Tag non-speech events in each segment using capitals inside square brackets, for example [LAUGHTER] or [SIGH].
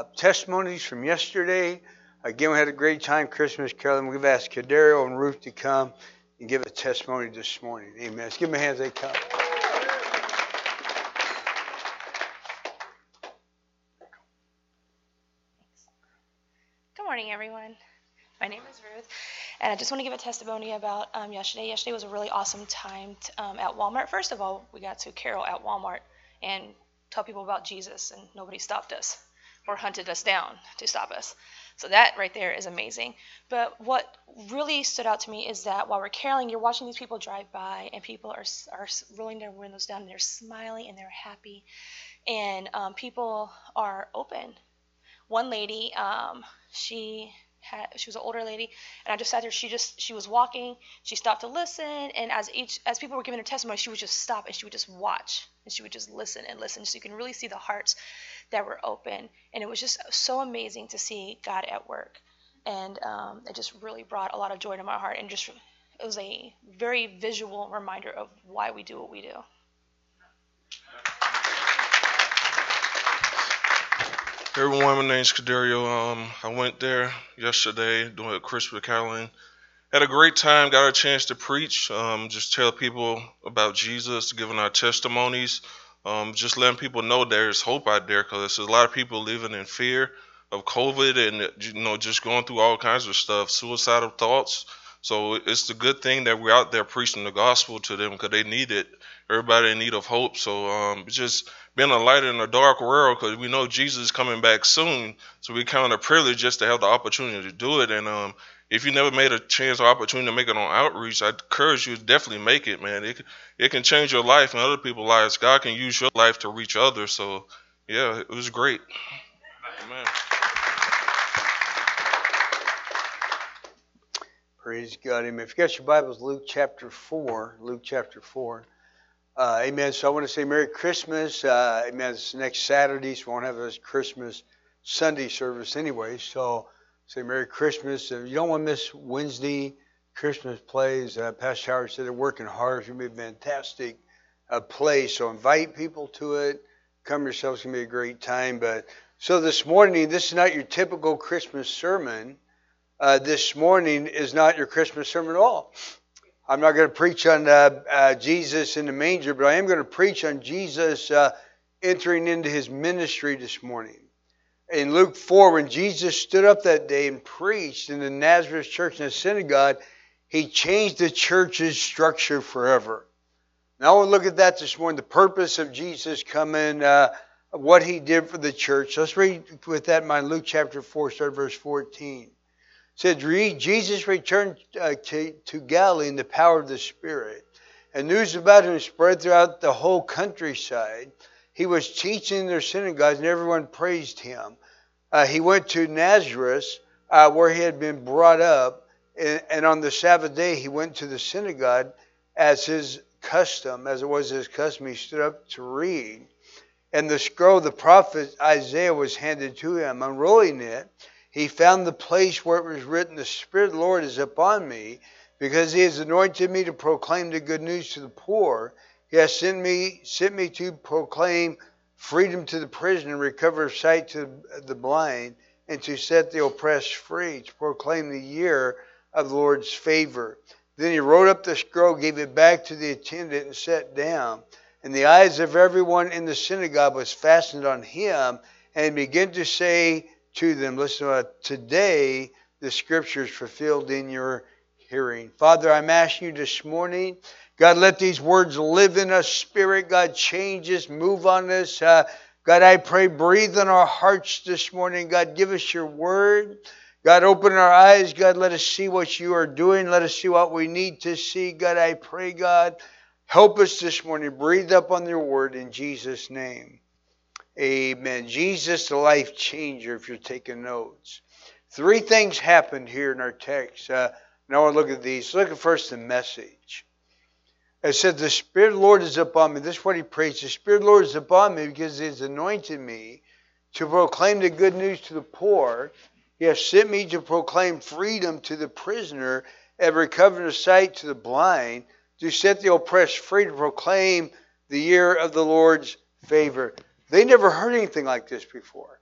uh, testimonies from yesterday. Again, we had a great time Christmas caroling. We've asked Cadario and Ruth to come and give a testimony this morning. Amen. Let's give them a hand as they come. Good morning, everyone. My name is Ruth, and I just want to give a testimony about um, yesterday. Yesterday was a really awesome time um, at Walmart. First of all, we got to carol at Walmart and tell people about Jesus, and nobody stopped us or hunted us down to stop us. So that right there is amazing. But what really stood out to me is that while we're caroling, you're watching these people drive by, and people are are rolling their windows down, and they're smiling and they're happy, and um, people are open. One lady, um, she had she was an older lady and i just sat there she just she was walking she stopped to listen and as each as people were giving her testimony she would just stop and she would just watch and she would just listen and listen so you can really see the hearts that were open and it was just so amazing to see god at work and um, it just really brought a lot of joy to my heart and just it was a very visual reminder of why we do what we do Everyone, my name's Cadario. Um, I went there yesterday doing a Christmas caroling. Had a great time. Got a chance to preach. Um, just tell people about Jesus, giving our testimonies. Um, just letting people know there's hope out there because there's a lot of people living in fear of COVID and you know just going through all kinds of stuff, suicidal thoughts. So it's a good thing that we're out there preaching the gospel to them because they need it. Everybody in need of hope. So um, just being a light in a dark world because we know Jesus is coming back soon. So we count a privilege just to have the opportunity to do it. And um, if you never made a chance or opportunity to make it on outreach, I encourage you to definitely make it, man. It it can change your life and other people's lives. God can use your life to reach others. So yeah, it was great. Amen. Praise God. Amen. If you got your Bibles, Luke chapter 4. Luke chapter 4. Uh, amen. So I want to say Merry Christmas. Uh, amen. It's next Saturday, so we won't have this Christmas Sunday service anyway. So say Merry Christmas. Uh, you don't want to miss Wednesday Christmas plays. Uh, Pastor Howard said they're working hard. It's going to be a fantastic uh, play. So invite people to it. Come yourselves. It's going to be a great time. But so this morning, this is not your typical Christmas sermon. Uh, this morning is not your Christmas sermon at all. I'm not going to preach on uh, uh, Jesus in the manger, but I am going to preach on Jesus uh, entering into his ministry this morning. In Luke 4, when Jesus stood up that day and preached in the Nazareth church and the synagogue, he changed the church's structure forever. Now I want to look at that this morning, the purpose of Jesus coming, uh, what he did for the church. Let's read with that in mind Luke chapter 4, start verse 14 said Jesus returned uh, to, to Galilee in the power of the Spirit, and news about him spread throughout the whole countryside. He was teaching in their synagogues, and everyone praised him. Uh, he went to Nazareth, uh, where he had been brought up, and, and on the Sabbath day he went to the synagogue as his custom, as it was his custom. He stood up to read. And the scroll of the prophet Isaiah was handed to him. Unrolling it, he found the place where it was written, The Spirit of the Lord is upon me, because he has anointed me to proclaim the good news to the poor. He has sent me, sent me to proclaim freedom to the prisoner, recover sight to the blind, and to set the oppressed free, to proclaim the year of the Lord's favor. Then he wrote up the scroll, gave it back to the attendant, and sat down. And the eyes of everyone in the synagogue was fastened on him, and he began to say to them. Listen to what today the scriptures fulfilled in your hearing. Father, I'm asking you this morning, God, let these words live in us, Spirit. God, change us, move on us. Uh, God, I pray, breathe on our hearts this morning. God, give us your word. God, open our eyes. God, let us see what you are doing. Let us see what we need to see. God, I pray, God, help us this morning. Breathe up on your word in Jesus' name. Amen. Jesus, the life changer, if you're taking notes. Three things happened here in our text. Uh, now I look at these. Look at first the message. It said, The Spirit of the Lord is upon me. This is what he prays. The Spirit of the Lord is upon me because he has anointed me to proclaim the good news to the poor. He has sent me to proclaim freedom to the prisoner and recovering of sight to the blind, to set the oppressed free, to proclaim the year of the Lord's favor. They never heard anything like this before.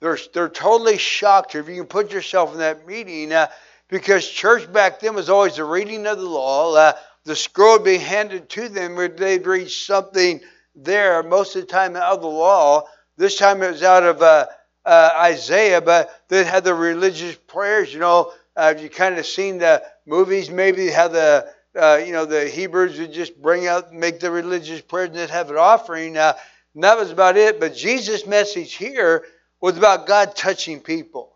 They're, they're totally shocked. If you can put yourself in that meeting, uh, because church back then was always the reading of the law. Uh, the scroll would be handed to them where they'd read something there, most of the time out of the law. This time it was out of uh, uh, Isaiah, but they had the religious prayers. You know, uh, you kind of seen the movies, maybe how the uh, you know the Hebrews would just bring out, make the religious prayers, and they'd have an offering. And that was about it. But Jesus' message here was about God touching people.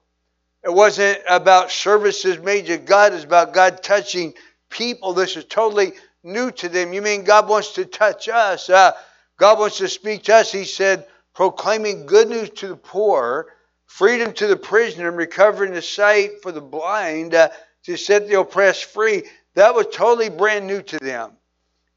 It wasn't about services made to God. It's about God touching people. This is totally new to them. You mean God wants to touch us? Uh, God wants to speak to us. He said, proclaiming good news to the poor, freedom to the prisoner, and recovering the sight for the blind, uh, to set the oppressed free. That was totally brand new to them.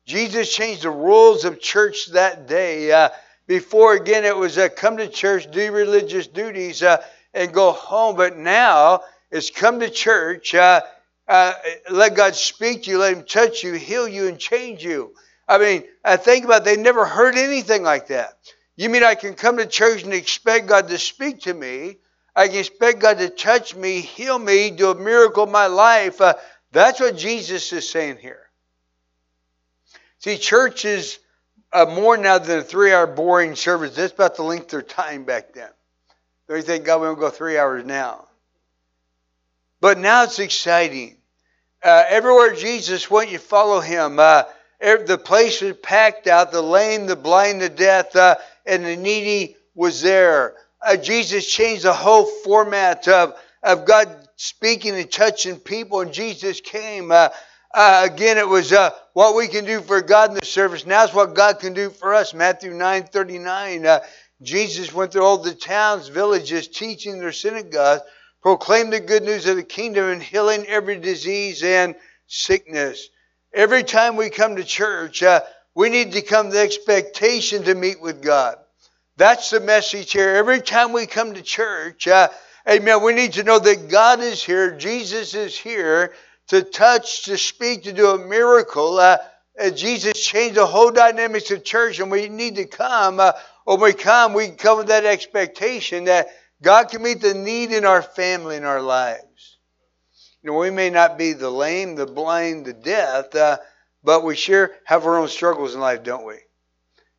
Jesus changed the rules of church that day. Uh, before, again, it was uh, come to church, do religious duties. Uh, and go home. But now it's come to church, uh, uh, let God speak to you, let Him touch you, heal you, and change you. I mean, I think about it, they never heard anything like that. You mean I can come to church and expect God to speak to me? I can expect God to touch me, heal me, do a miracle in my life. Uh, that's what Jesus is saying here. See, church is uh, more now than a three hour boring service. That's about the length of their time back then. You think God won't go three hours now? But now it's exciting. Uh, everywhere Jesus went, you follow him. Uh, the place was packed out. The lame, the blind, the deaf, uh, and the needy was there. Uh, Jesus changed the whole format of, of God speaking and touching people, and Jesus came. Uh, uh, again, it was what we can do for God in the service. Now it's what God can do for us. Matthew 9 39. Jesus went through all the towns, villages, teaching their synagogues, proclaimed the good news of the kingdom and healing every disease and sickness. Every time we come to church, uh, we need to come the expectation to meet with God. That's the message here. Every time we come to church, uh, amen, we need to know that God is here, Jesus is here to touch, to speak, to do a miracle. Uh, Jesus changed the whole dynamics of church, and we need to come uh, when we come, we come with that expectation that God can meet the need in our family, in our lives. You know, we may not be the lame, the blind, the deaf, uh, but we sure have our own struggles in life, don't we?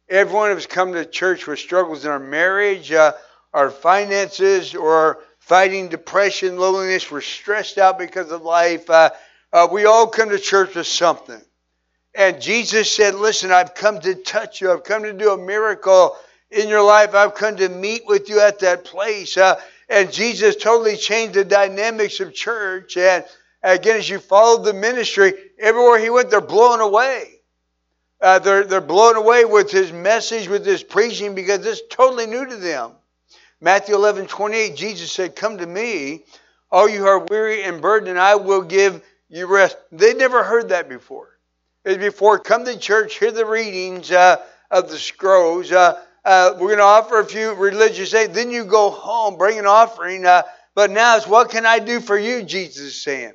Every one of us come to church with struggles in our marriage, uh, our finances, or fighting depression, loneliness. We're stressed out because of life. Uh, uh we all come to church with something. And Jesus said, Listen, I've come to touch you. I've come to do a miracle in your life. I've come to meet with you at that place. Uh, and Jesus totally changed the dynamics of church. And again, as you follow the ministry, everywhere he went, they're blown away. Uh, they're, they're blown away with his message, with his preaching, because it's totally new to them. Matthew 11, 28, Jesus said, Come to me, all you who are weary and burdened, and I will give you rest. They never heard that before. It before, come to church, hear the readings uh, of the scrolls. Uh, uh, we're going to offer a few religious aids. Then you go home, bring an offering. Uh, but now it's what can I do for you? Jesus is saying.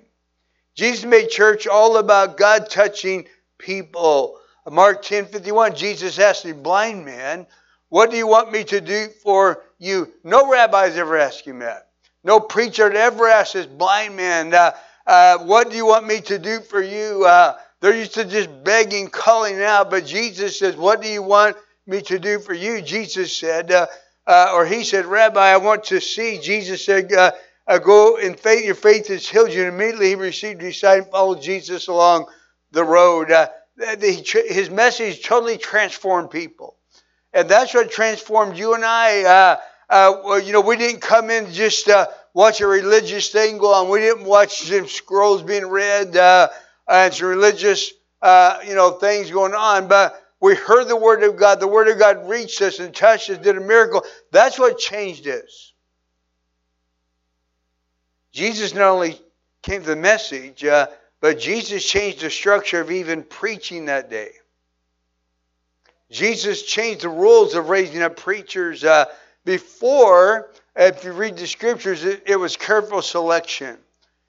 Jesus made church all about God touching people. Mark 10 51, Jesus asked the blind man, What do you want me to do for you? No rabbi's ever asked him that. No preacher had ever asked this blind man, uh, uh, What do you want me to do for you? Uh, they're used to just begging, calling out, but Jesus says, What do you want me to do for you? Jesus said, uh, uh, or he said, Rabbi, I want to see. Jesus said, uh, Go in faith, your faith has healed you. And immediately he received his sight and followed Jesus along the road. His message totally transformed people. And that's what transformed you and I. Uh, well, you know, we didn't come in just watch a religious thing go on. We didn't watch some scrolls being read and some religious, you know, things going on. But we heard the Word of God. The Word of God reached us and touched us, did a miracle. That's what changed us. Jesus not only came to the message, uh, but Jesus changed the structure of even preaching that day. Jesus changed the rules of raising up preachers. Uh, before, if you read the scriptures, it, it was careful selection.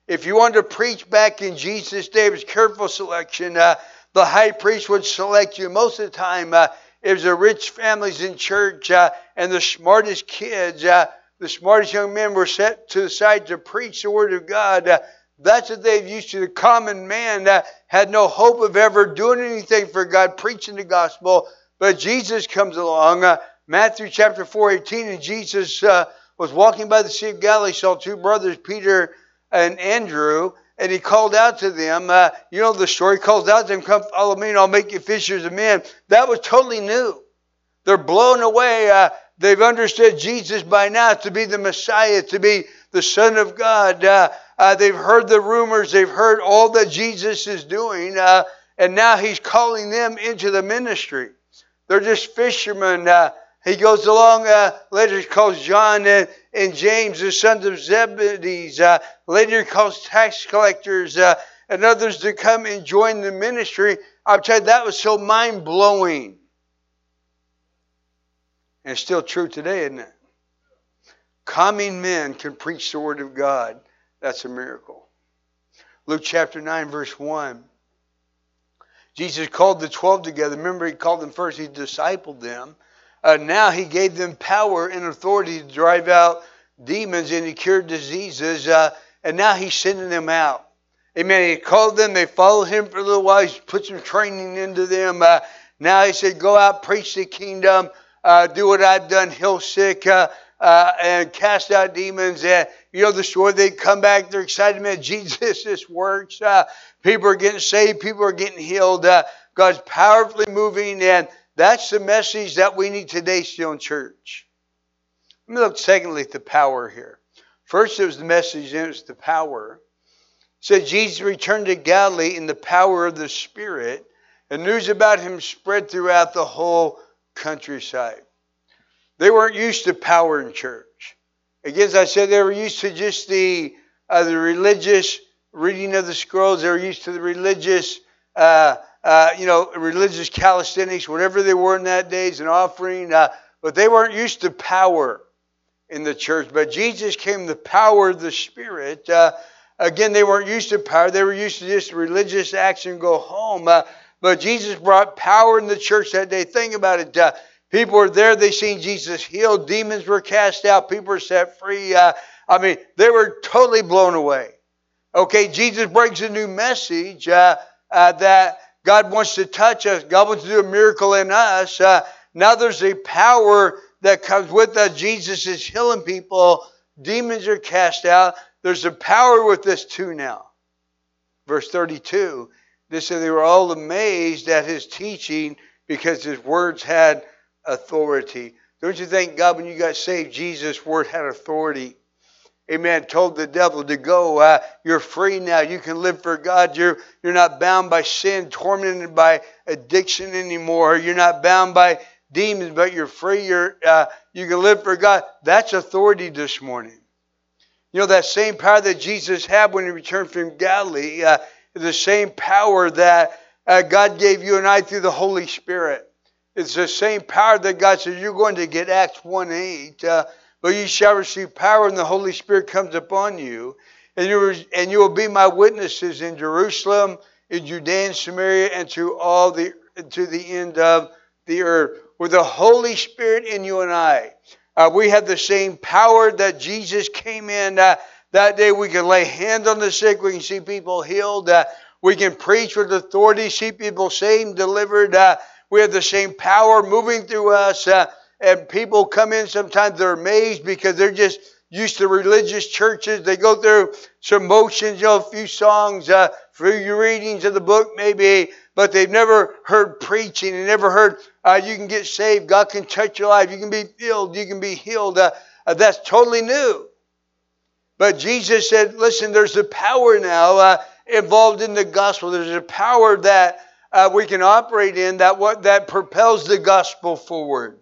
If you wanted to preach back in Jesus' day, it was careful selection. Uh, the high priest would select you. Most of the time, uh, it was the rich families in church uh, and the smartest kids uh, the smartest young men were set to the side to preach the word of God. Uh, that's what they've used to. The common man that had no hope of ever doing anything for God, preaching the gospel. But Jesus comes along. Uh, Matthew chapter 4, 18, and Jesus uh, was walking by the Sea of Galilee, saw two brothers, Peter and Andrew, and he called out to them. Uh, you know the story. He calls out to them, "Come follow me, and I'll make you fishers of men." That was totally new. They're blown away. Uh, they've understood Jesus by now to be the Messiah, to be the Son of God. Uh, uh, they've heard the rumors. They've heard all that Jesus is doing, uh, and now He's calling them into the ministry. They're just fishermen. Uh, he goes along, uh, later calls John and, and, James the sons of Zebedee. Uh, later calls tax collectors uh, and others to come and join the ministry. I'll tell you, that was so mind blowing. And it's still true today, isn't it? Common men can preach the word of God. That's a miracle. Luke chapter 9, verse 1. Jesus called the 12 together. Remember, he called them first, he discipled them. Uh, now he gave them power and authority to drive out demons and he cured diseases. Uh, and now he's sending them out. Amen. He called them. They followed him for a little while. He put some training into them. Uh, now he said, Go out, preach the kingdom, uh, do what I've done, heal sick, uh, uh, and cast out demons. And you know the story. They come back. They're excited, man. [LAUGHS] Jesus, this works. people are getting saved. People are getting healed. God's powerfully moving. And that's the message that we need today still in church. Let me look secondly at the power here. First, it was the message, then it was the power. It said Jesus returned to Galilee in the power of the Spirit, and news about him spread throughout the whole countryside. They weren't used to power in church. Again, as I said, they were used to just the, uh, the religious reading of the scrolls. They were used to the religious uh, uh, you know, religious calisthenics, whatever they were in that days, an offering, uh, but they weren't used to power in the church. But Jesus came the power of the Spirit. Uh, again, they weren't used to power; they were used to just religious action, go home. Uh, but Jesus brought power in the church that day. Think about it. Uh, people were there; they seen Jesus healed. Demons were cast out. People were set free. I mean, they were totally blown away. Okay, Jesus brings a new message that God wants to touch us. God wants to do a miracle in us. Uh, now there's a power that comes with us. Jesus is healing people. Demons are cast out. There's a power with this too now. Verse 32, they said they were all amazed at his teaching because his words had authority. Don't you think, God, when you got saved, Jesus' word had authority? amen, told the devil to go. Uh, you're free now. You can live for God. You're, you're not bound by sin, tormented by addiction anymore. You're not bound by demons, but you're free. You're, uh, you can live for God. That's authority this morning. You know, that same power that Jesus had when he returned from Galilee uh, the same power that uh, God gave you and I through the Holy Spirit. It's the same power that God said you're going to get Acts 1 8. Uh, but you shall receive power and the Holy Spirit comes upon you. And you, and you will be my witnesses in Jerusalem, in Judea and Samaria, and to all the to the end of the earth. With the Holy Spirit in you and I, uh, we have the same power that Jesus came in. Uh, that day we can lay hands on the sick, we can see people healed, uh, we can preach with authority, see people saved, delivered. We have the same power moving through us. Uh, and people come in sometimes they're amazed because they're just used to religious churches. They go through some motions, you know, a few songs, uh, few readings of the book maybe, but they've never heard preaching and never heard uh, you can get saved. God can touch your life. You can be filled. You can be healed. Uh, uh that's totally new. But Jesus said, listen, there's a power now uh, involved in the gospel. There's a power that uh, we can operate in that what that propels the gospel forward.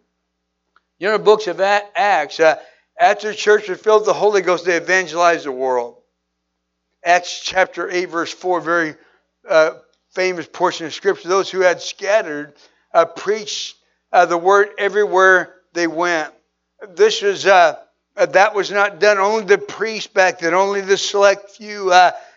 You know, the books of Acts, uh, after the church was filled with the Holy Ghost, they evangelized the world. Acts chapter 8, verse 4, very uh, famous portion of Scripture. Those who had scattered uh, preached uh, the word everywhere they went. This was uh, uh, that was not done. Only the priests back then, only the select few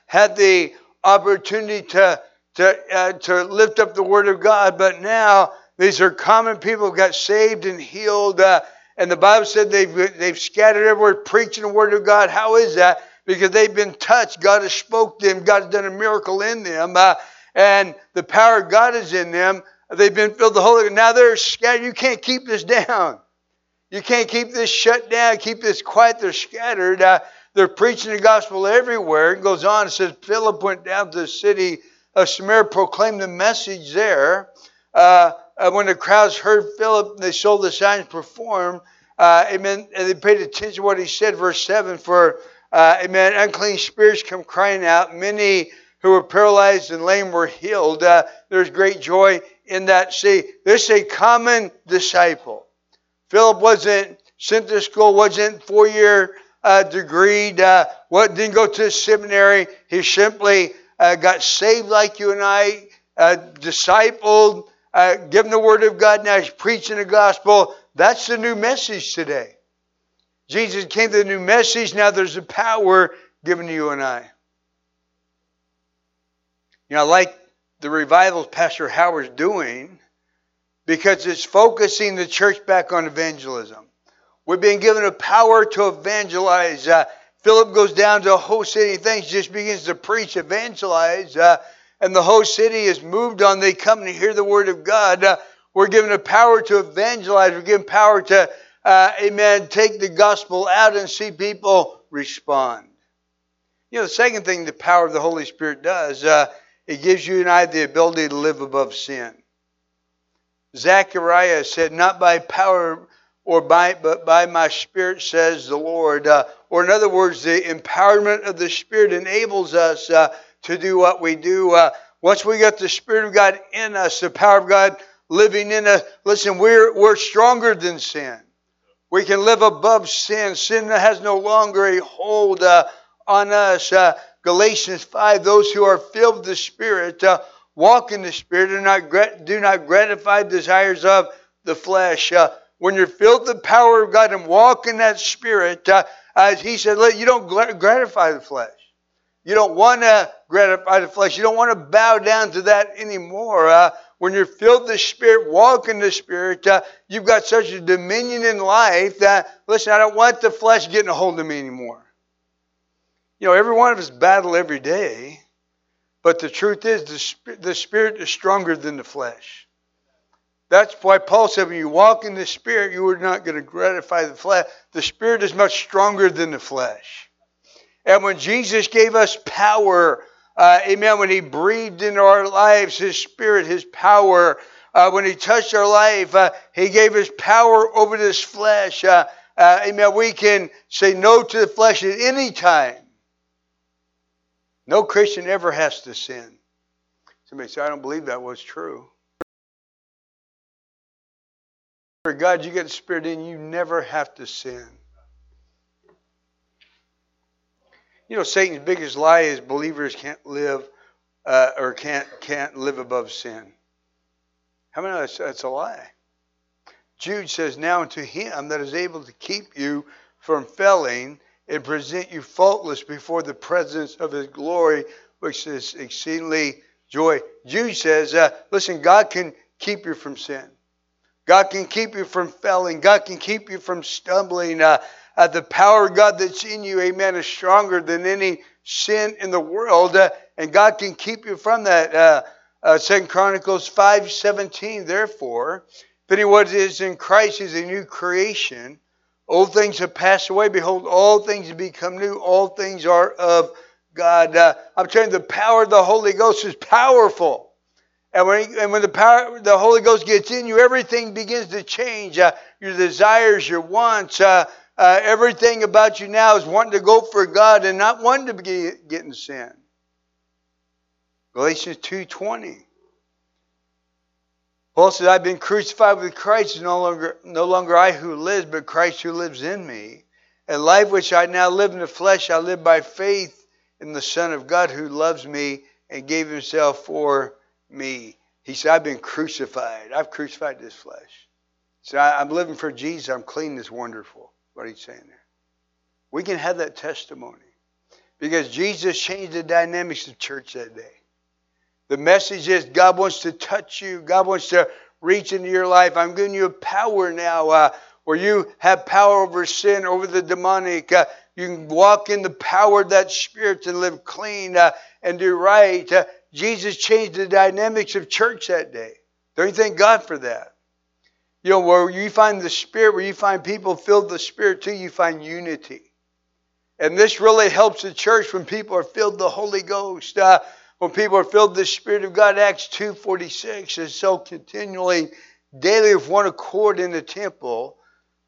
had the opportunity to to to lift up the word of God. But now these are common people who got saved and healed, uh, And the Bible said they've, they've scattered everywhere preaching the word of God. How is that? Because they've been touched. God has spoke to them. God has done a miracle in them. Uh, and the power of God is in them. They've been filled the Holy Ghost. Now they're scattered. You can't keep this down. You can't keep this shut down, keep this quiet. They're scattered. Uh, they're preaching the gospel everywhere. It goes on. It says Philip went down to the city of Samaria, proclaimed the message there. Uh, uh, when the crowds heard Philip, they saw the signs performed. Uh, amen. And they paid attention to what he said. Verse 7 For, uh, amen, unclean spirits come crying out. Many who were paralyzed and lame were healed. Uh, there's great joy in that. See, this is a common disciple. Philip wasn't sent to school, wasn't four year uh, degree, uh, what, didn't go to seminary. He simply uh, got saved like you and I, uh, discipled, uh, given the word of God. Now he's preaching the gospel. That's the new message today. Jesus came to the new message. Now there's a power given to you and I. You know, like the revivals Pastor Howard's doing, because it's focusing the church back on evangelism. We're being given a power to evangelize. Uh, Philip goes down to a whole city, things just begins to preach, evangelize, uh, and the whole city is moved on. They come to hear the word of God. Uh, we're given a power to evangelize. We're given power to, uh, amen, take the gospel out and see people respond. You know, the second thing the power of the Holy Spirit does, uh, it gives you and I the ability to live above sin. Zechariah said, Not by power or by, but by my spirit, says the Lord. Uh, or, in other words, the empowerment of the Spirit enables us uh, to do what we do. Uh, once we got the Spirit of God in us, the power of God living in us, listen, we're, we're stronger than sin. We can live above sin. Sin has no longer a hold uh, on us. Uh, Galatians 5 those who are filled with the Spirit uh, walk in the Spirit and not, do not gratify desires of the flesh. Uh, when you're filled with the power of God and walk in that Spirit, uh, as He said, you don't gratify the flesh. You don't want to gratify the flesh. You don't want to bow down to that anymore. Uh, when you're filled with the Spirit, walk in the Spirit, uh, you've got such a dominion in life that, listen, I don't want the flesh getting a hold of me anymore. You know, every one of us battle every day, but the truth is the, the Spirit is stronger than the flesh. That's why Paul said when you walk in the Spirit, you are not going to gratify the flesh. The Spirit is much stronger than the flesh. And when Jesus gave us power, uh, amen, when He breathed into our lives His Spirit, His power, uh, when He touched our life, uh, He gave us power over this flesh. Uh, uh, amen. We can say no to the flesh at any time. No Christian ever has to sin. Somebody said, I don't believe that was true. For God, you get the Spirit in, you never have to sin. You know, Satan's biggest lie is believers can't live uh, or can't can't live above sin. How many know that's, that's a lie? Jude says, Now unto him that is able to keep you from failing and present you faultless before the presence of his glory, which is exceedingly joy. Jude says, uh, listen, God can keep you from sin. God can keep you from failing. God can keep you from stumbling. Uh, uh, the power of God that's in you, amen, is stronger than any sin in the world. Uh, and God can keep you from that. Uh, uh, Second Chronicles 5 17, therefore, if anyone is in Christ is a new creation. Old things have passed away. Behold, all things have become new. All things are of God. Uh, I'm telling you, the power of the Holy Ghost is powerful. And when, and when the power, the Holy Ghost gets in you, everything begins to change. Uh, your desires, your wants, uh, uh, everything about you now is wanting to go for God and not wanting to get, in sin. Galatians 2.20. Paul says, I've been crucified with Christ, no longer, no longer I who lives, but Christ who lives in me. And life which I now live in the flesh, I live by faith in the Son of God who loves me and gave himself for me. He said, I've been crucified. I've crucified this flesh. So I'm living for Jesus. I'm clean. It's wonderful. What he's saying there. We can have that testimony because Jesus changed the dynamics of church that day. The message is God wants to touch you. God wants to reach into your life. I'm giving you a power now uh, where you have power over sin, over the demonic. Uh, you can walk in the power of that spirit and live clean uh, and do right. Jesus changed the dynamics of church that day. Don't you thank God for that? You know, where you find the Spirit, where you find people filled with the Spirit too, you find unity. And this really helps the church when people are filled with the Holy Ghost. Uh, when people are filled with the Spirit of God, Acts 2.46 is so continually, daily with one accord in the temple,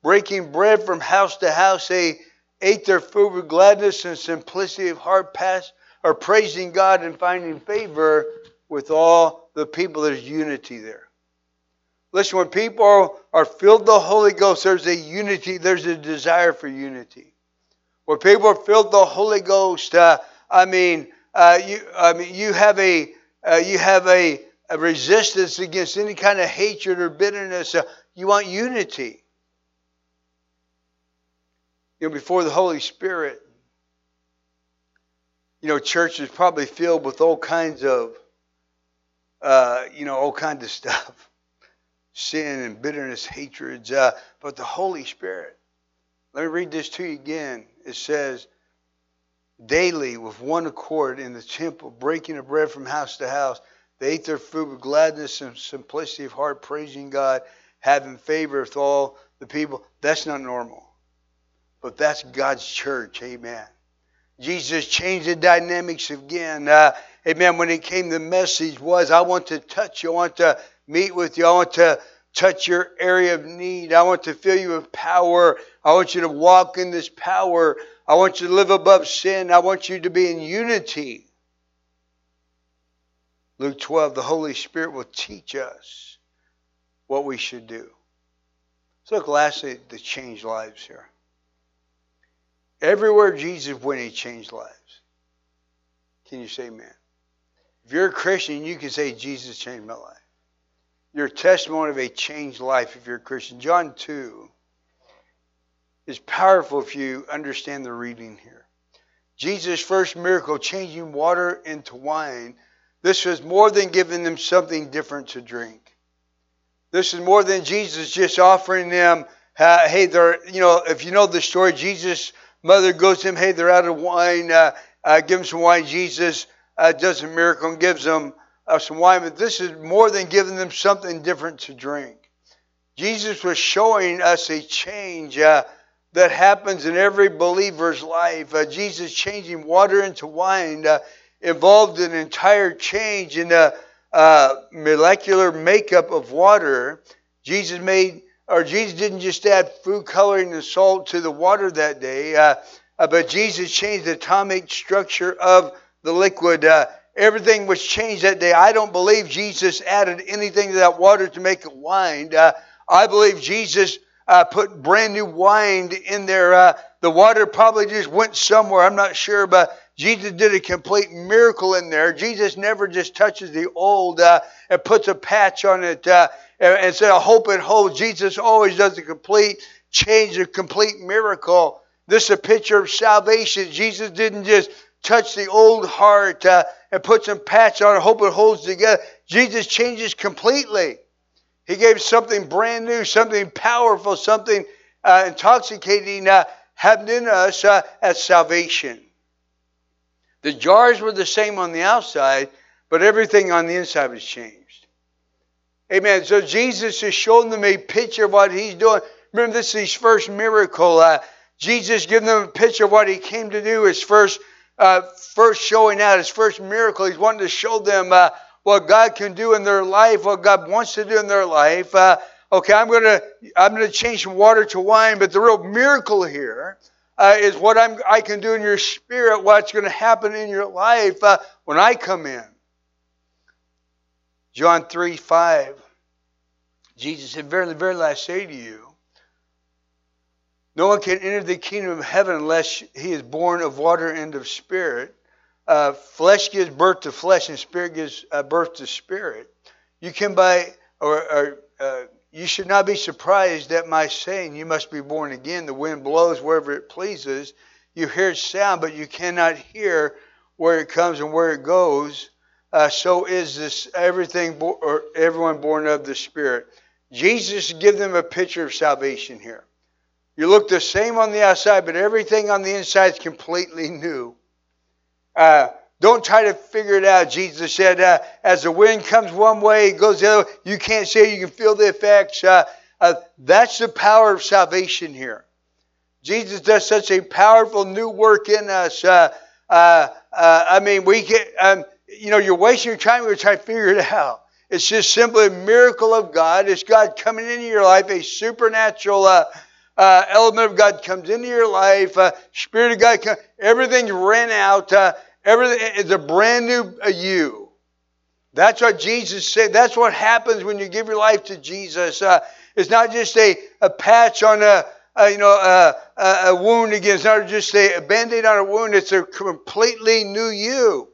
breaking bread from house to house, they ate their food with gladness and simplicity of heart, past, or praising God and finding favor with all the people. There's unity there. Listen, when people are filled with the Holy Ghost, there's a unity, there's a desire for unity. When people are filled with the Holy Ghost, uh, I mean, uh, you, I mean, you have a uh, you have a, a, resistance against any kind of hatred or bitterness. Uh, you want unity. You know, before the Holy Spirit, you know, church is probably filled with all kinds of, uh, you know, all kinds of stuff [LAUGHS] sin and bitterness, hatreds. Uh, but the Holy Spirit, let me read this to you again. It says, daily with one accord in the temple, breaking of bread from house to house. They ate their food with gladness and simplicity of heart, praising God, having favor with all the people. That's not normal. But that's God's church. Amen. Jesus changed the dynamics again. Uh, amen. When he came, the message was, I want to touch you. I want to meet with you. I want to touch your area of need. I want to fill you with power. I want you to walk in this power. I want you to live above sin. I want you to be in unity. Luke 12, the Holy Spirit will teach us what we should do. So look lastly to change lives here. Everywhere Jesus went, he changed lives. Can you say amen? If you're a Christian, you can say, Jesus changed my life. Your testimony of a changed life if you're a Christian. John 2 is powerful if you understand the reading here. Jesus' first miracle, changing water into wine, this was more than giving them something different to drink. This is more than Jesus just offering them, hey, they're, you know, if you know the story, Jesus' mother goes to him, hey, they're out of wine, uh, uh, give them some wine. Jesus uh, does a miracle and gives them uh, some wine, but this is more than giving them something different to drink. Jesus was showing us a change uh, that happens in every believer's life. Uh, Jesus changing water into wine uh, involved an entire change in the uh, molecular makeup of water. Jesus made, or Jesus didn't just add food coloring and salt to the water that day, uh, uh, but Jesus changed the atomic structure of the liquid. Uh, everything was changed that day. I don't believe Jesus added anything to that water to make it wine. I believe Jesus uh, put brand new wine in there. Uh, the water probably just went somewhere. I'm not sure, but Jesus did a complete miracle in there. Jesus never just touches the old uh, and puts a patch on it uh, and, said, I hope it holds. Jesus always does a complete change, a complete miracle. This is a picture of salvation. Jesus didn't just touch the old heart uh, and put some patch on it, hope it holds together. Jesus changes completely. He gave something brand new, something powerful, something uh, intoxicating uh, happened in us uh, as salvation. The jars were the same on the outside, but everything on the inside was changed. Amen. So Jesus is showing them a picture of what he's doing. Remember, this is his first miracle. Uh, Jesus giving them a picture of what he came to do. His first, uh, first showing out, his first miracle. He's wanting to show them uh, what God can do in their life, what God wants to do in their life. Uh, okay, I'm gonna I'm gonna change from water to wine, but the real miracle here uh, is what I'm, I can do in your spirit. What's to happen in your life uh, when I come in. John three five. Jesus said, "Verily, verily, I say to you." No one can enter the kingdom of heaven unless he is born of water and of spirit uh, flesh gives birth to flesh and spirit gives uh, birth to spirit. You can by, or, or uh, you should not be surprised at my saying, You must be born again. The wind blows wherever it pleases. You hear its sound, but you cannot hear where it comes and where it goes. Uh, so is this everything, bo- or everyone born of the Spirit. Jesus give them a picture of salvation here. You look the same on the outside, but everything on the inside is completely new. Uh, don't try to figure it out. Jesus said, uh, as the wind comes one way, it goes the other. You can't see it. You can feel the effects. Uh, uh, that's the power of salvation here. Jesus does such a powerful new work in us. Uh, I mean, we get, um, you know, you're wasting your time. We're trying to figure it out. It's just simply a miracle of God. It's God coming into your life, a supernatural uh, uh, element of God comes into your life. Uh, Spirit of God, comes, everything's ran out. Uh, everything is a brand new uh, you. That's what Jesus said. That's what happens when you give your life to Jesus. Uh, it's not just a, a patch on a, a you know a, a, wound again. It's not just a, a band-aid on a wound. It's a completely new you.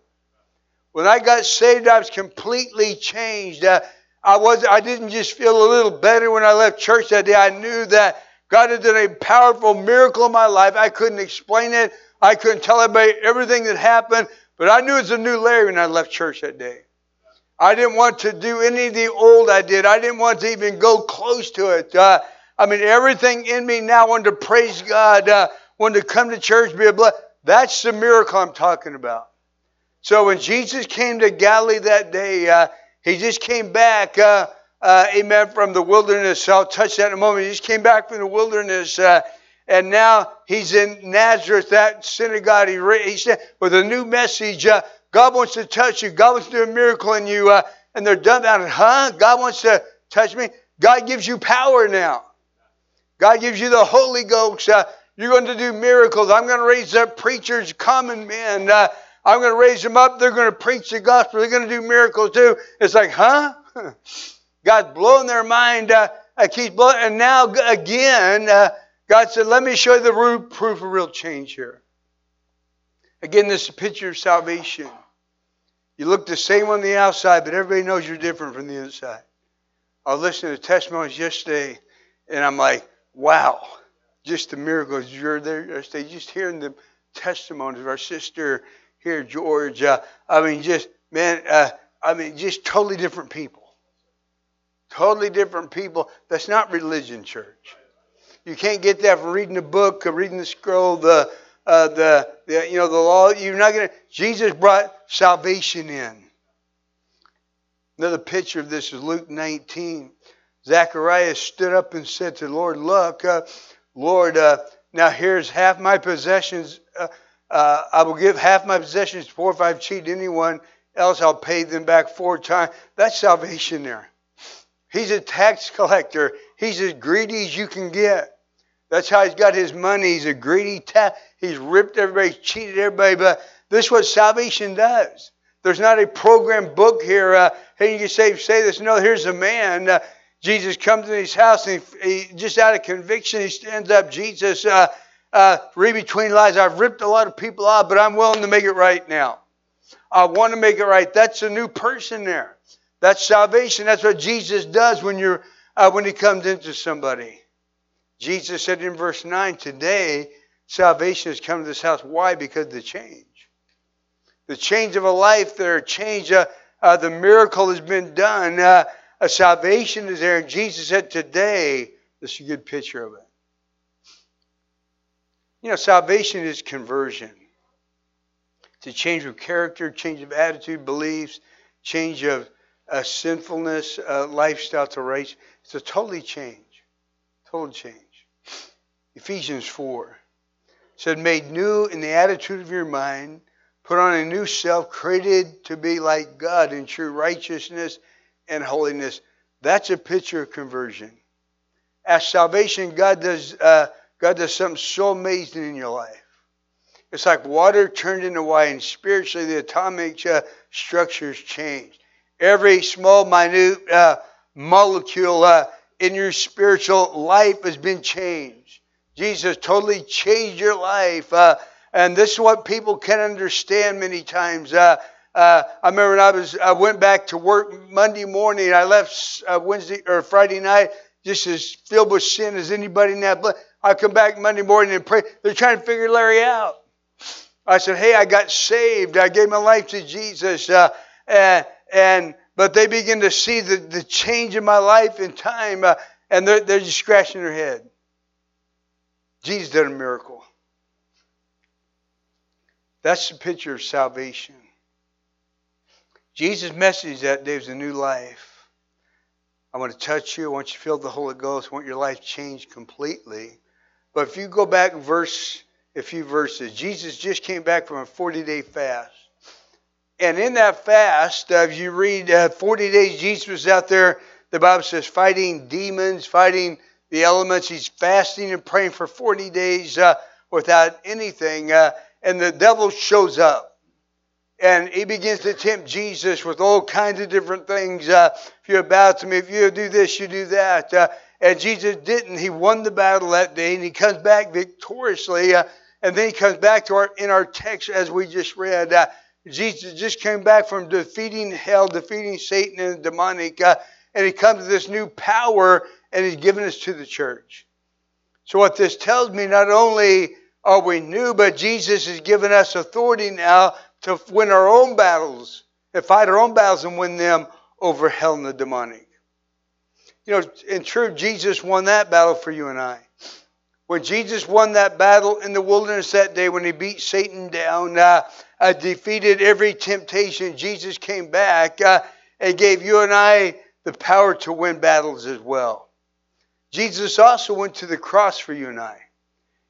When I got saved, I was completely changed. Uh, I was I didn't just feel a little better when I left church that day. I knew that God had done a powerful miracle in my life. I couldn't explain it. I couldn't tell everybody everything that happened, but I knew it was a new Larry when I left church that day. I didn't want to do any of the old I did. I didn't want to even go close to it. Uh, I mean, everything in me now wanted to praise God, uh, wanted to come to church, be a blessing. That's the miracle I'm talking about. So when Jesus came to Galilee that day, uh, he just came back, uh, uh, amen, from the wilderness. I'll touch that in a moment. He just came back from the wilderness, uh, and now he's in Nazareth, that synagogue. He, he said with a new message. Uh, God wants to touch you. God wants to do a miracle in you. Uh, and they're done. Huh? God wants to touch me. God gives you power now. God gives you the Holy Ghost. you're going to do miracles. I'm going to raise up preachers, common men. I'm going to raise them up. They're going to preach the gospel. They're going to do miracles too. It's like, huh? [LAUGHS] God's blowing their mind. Uh, keeps blowing. And now again, uh, God said, let me show you the proof of real change here. Again, this is a picture of salvation. You look the same on the outside, but everybody knows you're different from the inside. I was listening to testimonies yesterday, and I'm like, wow, just the miracles. You're there yesterday, just hearing the testimonies of our sister here, George. Uh, I mean, just, man, uh, I mean, just totally different people. Totally different people. That's not religion, church. You can't get that from reading the book, or reading the scroll, the, uh, the, the, you know, the law. You're not to, Jesus brought salvation in. Another picture of this is Luke 19. Zacchaeus stood up and said to the Lord, Look, uh, Lord, uh, now here's half my possessions. Uh, I will give half my possessions poor if I've cheated anyone else. I'll pay them back four times. That's salvation there. He's a tax collector. He's as greedy as you can get. That's how he's got his money. He's a greedy tax. He's ripped everybody, cheated everybody. But this is what salvation does. There's not a program book here. Uh, hey, you can say, say this. No, here's a man. Uh, Jesus comes in his house and he, he, just out of conviction, he stands up. Jesus, uh, uh, read between lines. I've ripped a lot of people out, but I'm willing to make it right now. I want to make it right. That's a new person there. That's salvation. That's what Jesus does when you're uh, when He comes into somebody. Jesus said in verse nine, "Today salvation has come to this house. Why? Because the change, the change of a life. There, change. Uh, uh, the miracle has been done. Uh, a salvation is there. And Jesus said, "Today." This is a good picture of it. You know, salvation is conversion. It's a change of character, change of attitude, beliefs, change of uh, sinfulness, uh, lifestyle to race. It's a totally change. Total change. Ephesians 4 said, made new in the attitude of your mind, put on a new self, created to be like God in true righteousness and holiness. That's a picture of conversion. As salvation, God does uh, God does something so amazing in your life. It's like water turned into wine. Spiritually, the atomic uh, structures change. Every small, minute uh, molecule uh, in your spiritual life has been changed. Jesus totally changed your life. Uh, and this is what people can understand many times. Uh, uh, I remember when I was I went back to work Monday morning. I left Wednesday or Friday night just as filled with sin as anybody in that. I come back Monday morning and pray. They're trying to figure Larry out. I said, "Hey, I got saved. I gave my life to Jesus." Uh, and, and but they begin to see the, the change in my life in time, uh, and they're, they're just scratching their head. Jesus did a miracle. That's the picture of salvation. Jesus' message that day was a new life. I want to touch you. I want you to feel the Holy Ghost. I want your life changed completely. But if you go back verse a few verses, Jesus just came back from a 40 day fast. And in that fast, uh, if you read uh, 40 days, Jesus was out there, the Bible says, fighting demons, fighting the elements. He's fasting and praying for 40 days uh, without anything. Uh, and the devil shows up. And he begins to tempt Jesus with all kinds of different things. Uh, if you bow to me, if you do this, you do that. Uh, and Jesus didn't. He won the battle that day, and he comes back victoriously. Uh, and then he comes back to our in our text as we just read. Uh, Jesus just came back from defeating hell, defeating Satan and the demonic, uh, and he comes to this new power, and he's given us to the church. So what this tells me, not only are we new, but Jesus has given us authority now to win our own battles, and fight our own battles and win them over hell and the demonic. You know, in truth, Jesus won that battle for you and I. When Jesus won that battle in the wilderness that day, when he beat Satan down, uh, uh, defeated every temptation, Jesus came back uh, and gave you and I the power to win battles as well. Jesus also went to the cross for you and I.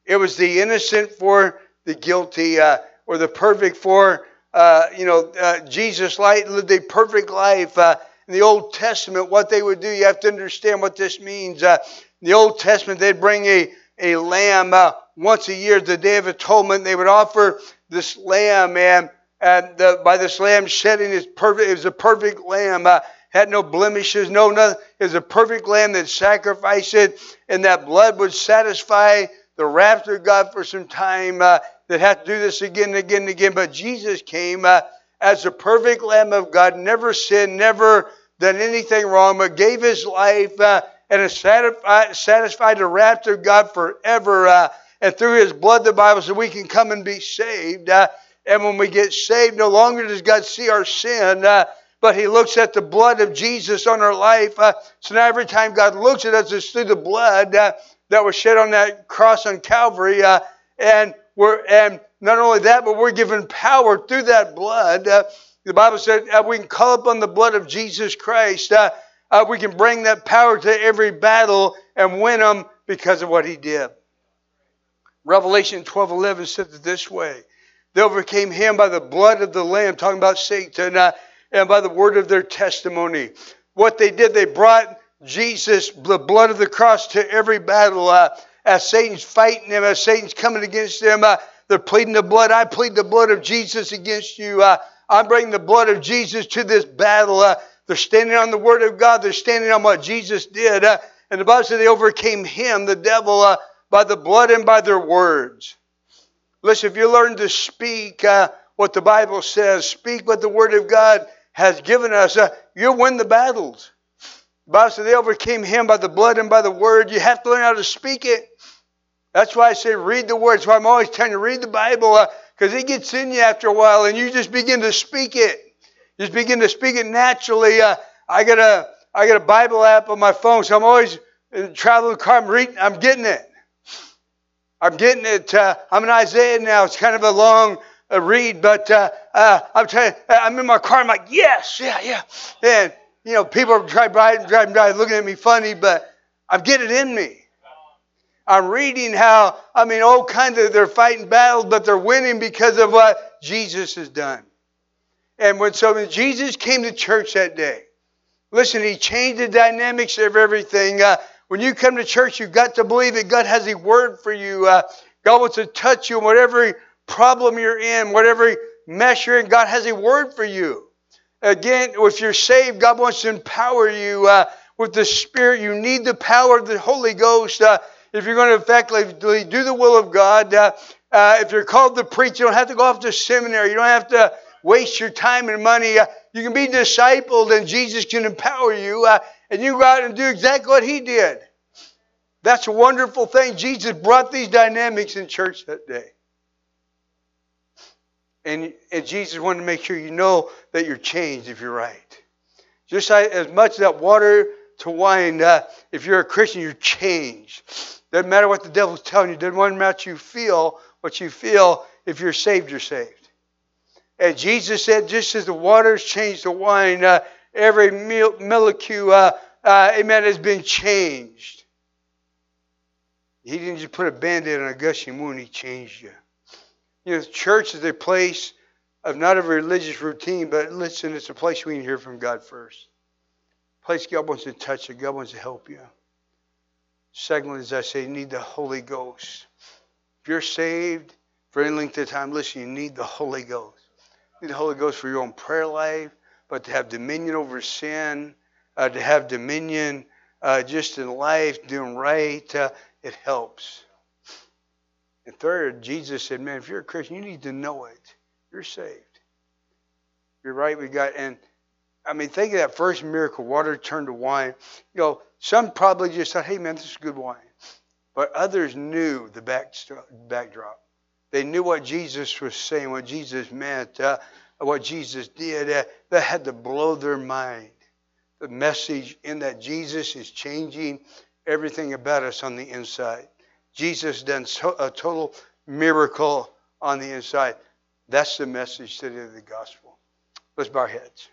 It was the innocent for the guilty, uh, or the perfect for, uh, you know, uh, Jesus lived a perfect life. Uh, in the Old Testament, what they would do, you have to understand what this means. in the Old Testament, they'd bring a, a lamb once a year, the Day of Atonement. They would offer this lamb, and, and the, by this lamb shedding is perfect. It was a perfect lamb. Uh, had no blemishes, no nothing. It was a perfect lamb that sacrificed it, and that blood would satisfy the wrath of God for some time. Uh, that had to do this again and again and again. But Jesus came uh, as a perfect Lamb of God, never sinned, never done anything wrong, but gave his life uh, and has satisfied, satisfied the wrath of God forever. Uh, and through his blood, the Bible says we can come and be saved. Uh, and when we get saved, no longer does God see our sin, uh, but he looks at the blood of Jesus on our life. Uh, so now every time God looks at us, it's through the blood uh, that was shed on that cross on Calvary. And we're, and not only that, but we're given power through that blood. Uh, the Bible said we can call upon the blood of Jesus Christ. we can bring that power to every battle and win them because of what he did. Revelation 12 11 says it this way They overcame him by the blood of the Lamb, talking about Satan, uh, and by the word of their testimony. What they did, they brought Jesus, the blood of the cross, to every battle. Uh, as Satan's fighting them, as Satan's coming against them, uh, they're pleading the blood. I plead the blood of Jesus against you. Uh, I'm the blood of Jesus to this battle. Uh, they're standing on the word of God. They're standing on what Jesus did. Uh, and the Bible says they overcame him, the devil, uh, by the blood and by their words. Listen, if you learn to speak uh, what the Bible says, speak what the Word of God has given us, uh, you'll win the battles. The Bible says they overcame him by the blood and by the Word. You have to learn how to speak it. That's why I say read the Word. That's why I'm always telling you read the Bible because uh, it gets in you after a while and you just begin to speak it. Just begin to speak it naturally. Uh, I got a I got a Bible app on my phone, so I'm always in traveling car. I'm reading. I'm getting it. I'm getting it. Uh, I'm in Isaiah now. It's kind of a long uh, read, but uh, uh I'm trying. Uh, I'm in my car. I'm like, yes, yeah, yeah. And you know, people are driving by, driving by, looking at me funny, but I'm getting it in me. I'm reading how I mean, all kinds of they're fighting battles, but they're winning because of what Jesus has done. And when so when Jesus came to church that day, listen, he changed the dynamics of everything. Uh, when you come to church, you've got to believe that God has a word for you. Uh, God wants to touch you in whatever problem you're in, whatever mess you're in. God has a word for you. Again, if you're saved, God wants to empower you uh, with the Spirit. You need the power of the Holy Ghost uh, if you're going to effectively do the will of God. Uh, uh, if you're called to preach, you don't have to go off to seminary. You don't have to waste your time and money. Uh, you can be discipled, and Jesus can empower you. Uh, and you go out and do exactly what he did. That's a wonderful thing. Jesus brought these dynamics in church that day. And, and Jesus wanted to make sure you know that you're changed if you're right. Just as much as that water to wine. Uh, if you're a Christian, you're changed. Doesn't matter what the devil's telling you. Doesn't matter what you feel. What you feel. If you're saved, you're saved. And Jesus said, just as the waters changed to wine, uh, every molecule, uh, uh, amen, has been changed. He didn't just put a band-aid on a gushing wound, he changed you. You know, church is a place of not a religious routine, but listen, it's a place we can hear from God first. A place God wants to touch you, God wants to help you. Secondly, as I say, you need the Holy Ghost. If you're saved for any length of time, listen, you need the Holy Ghost. You need the Holy Ghost for your own prayer life, but to have dominion over sin, uh, to have dominion uh, just in life, doing right, uh, it helps. And third, Jesus said, man, if you're a Christian, you need to know it. You're saved. You're right. We got, and I mean, think of that first miracle water turned to wine. You know, some probably just thought, hey, man, this is good wine. But others knew the backdrop. They knew what Jesus was saying, what Jesus meant, uh, what Jesus did. Uh, that had to blow their mind. The message in that Jesus is changing everything about us on the inside. Jesus done so, a total miracle on the inside. That's the message today of the gospel. Let's bow our heads.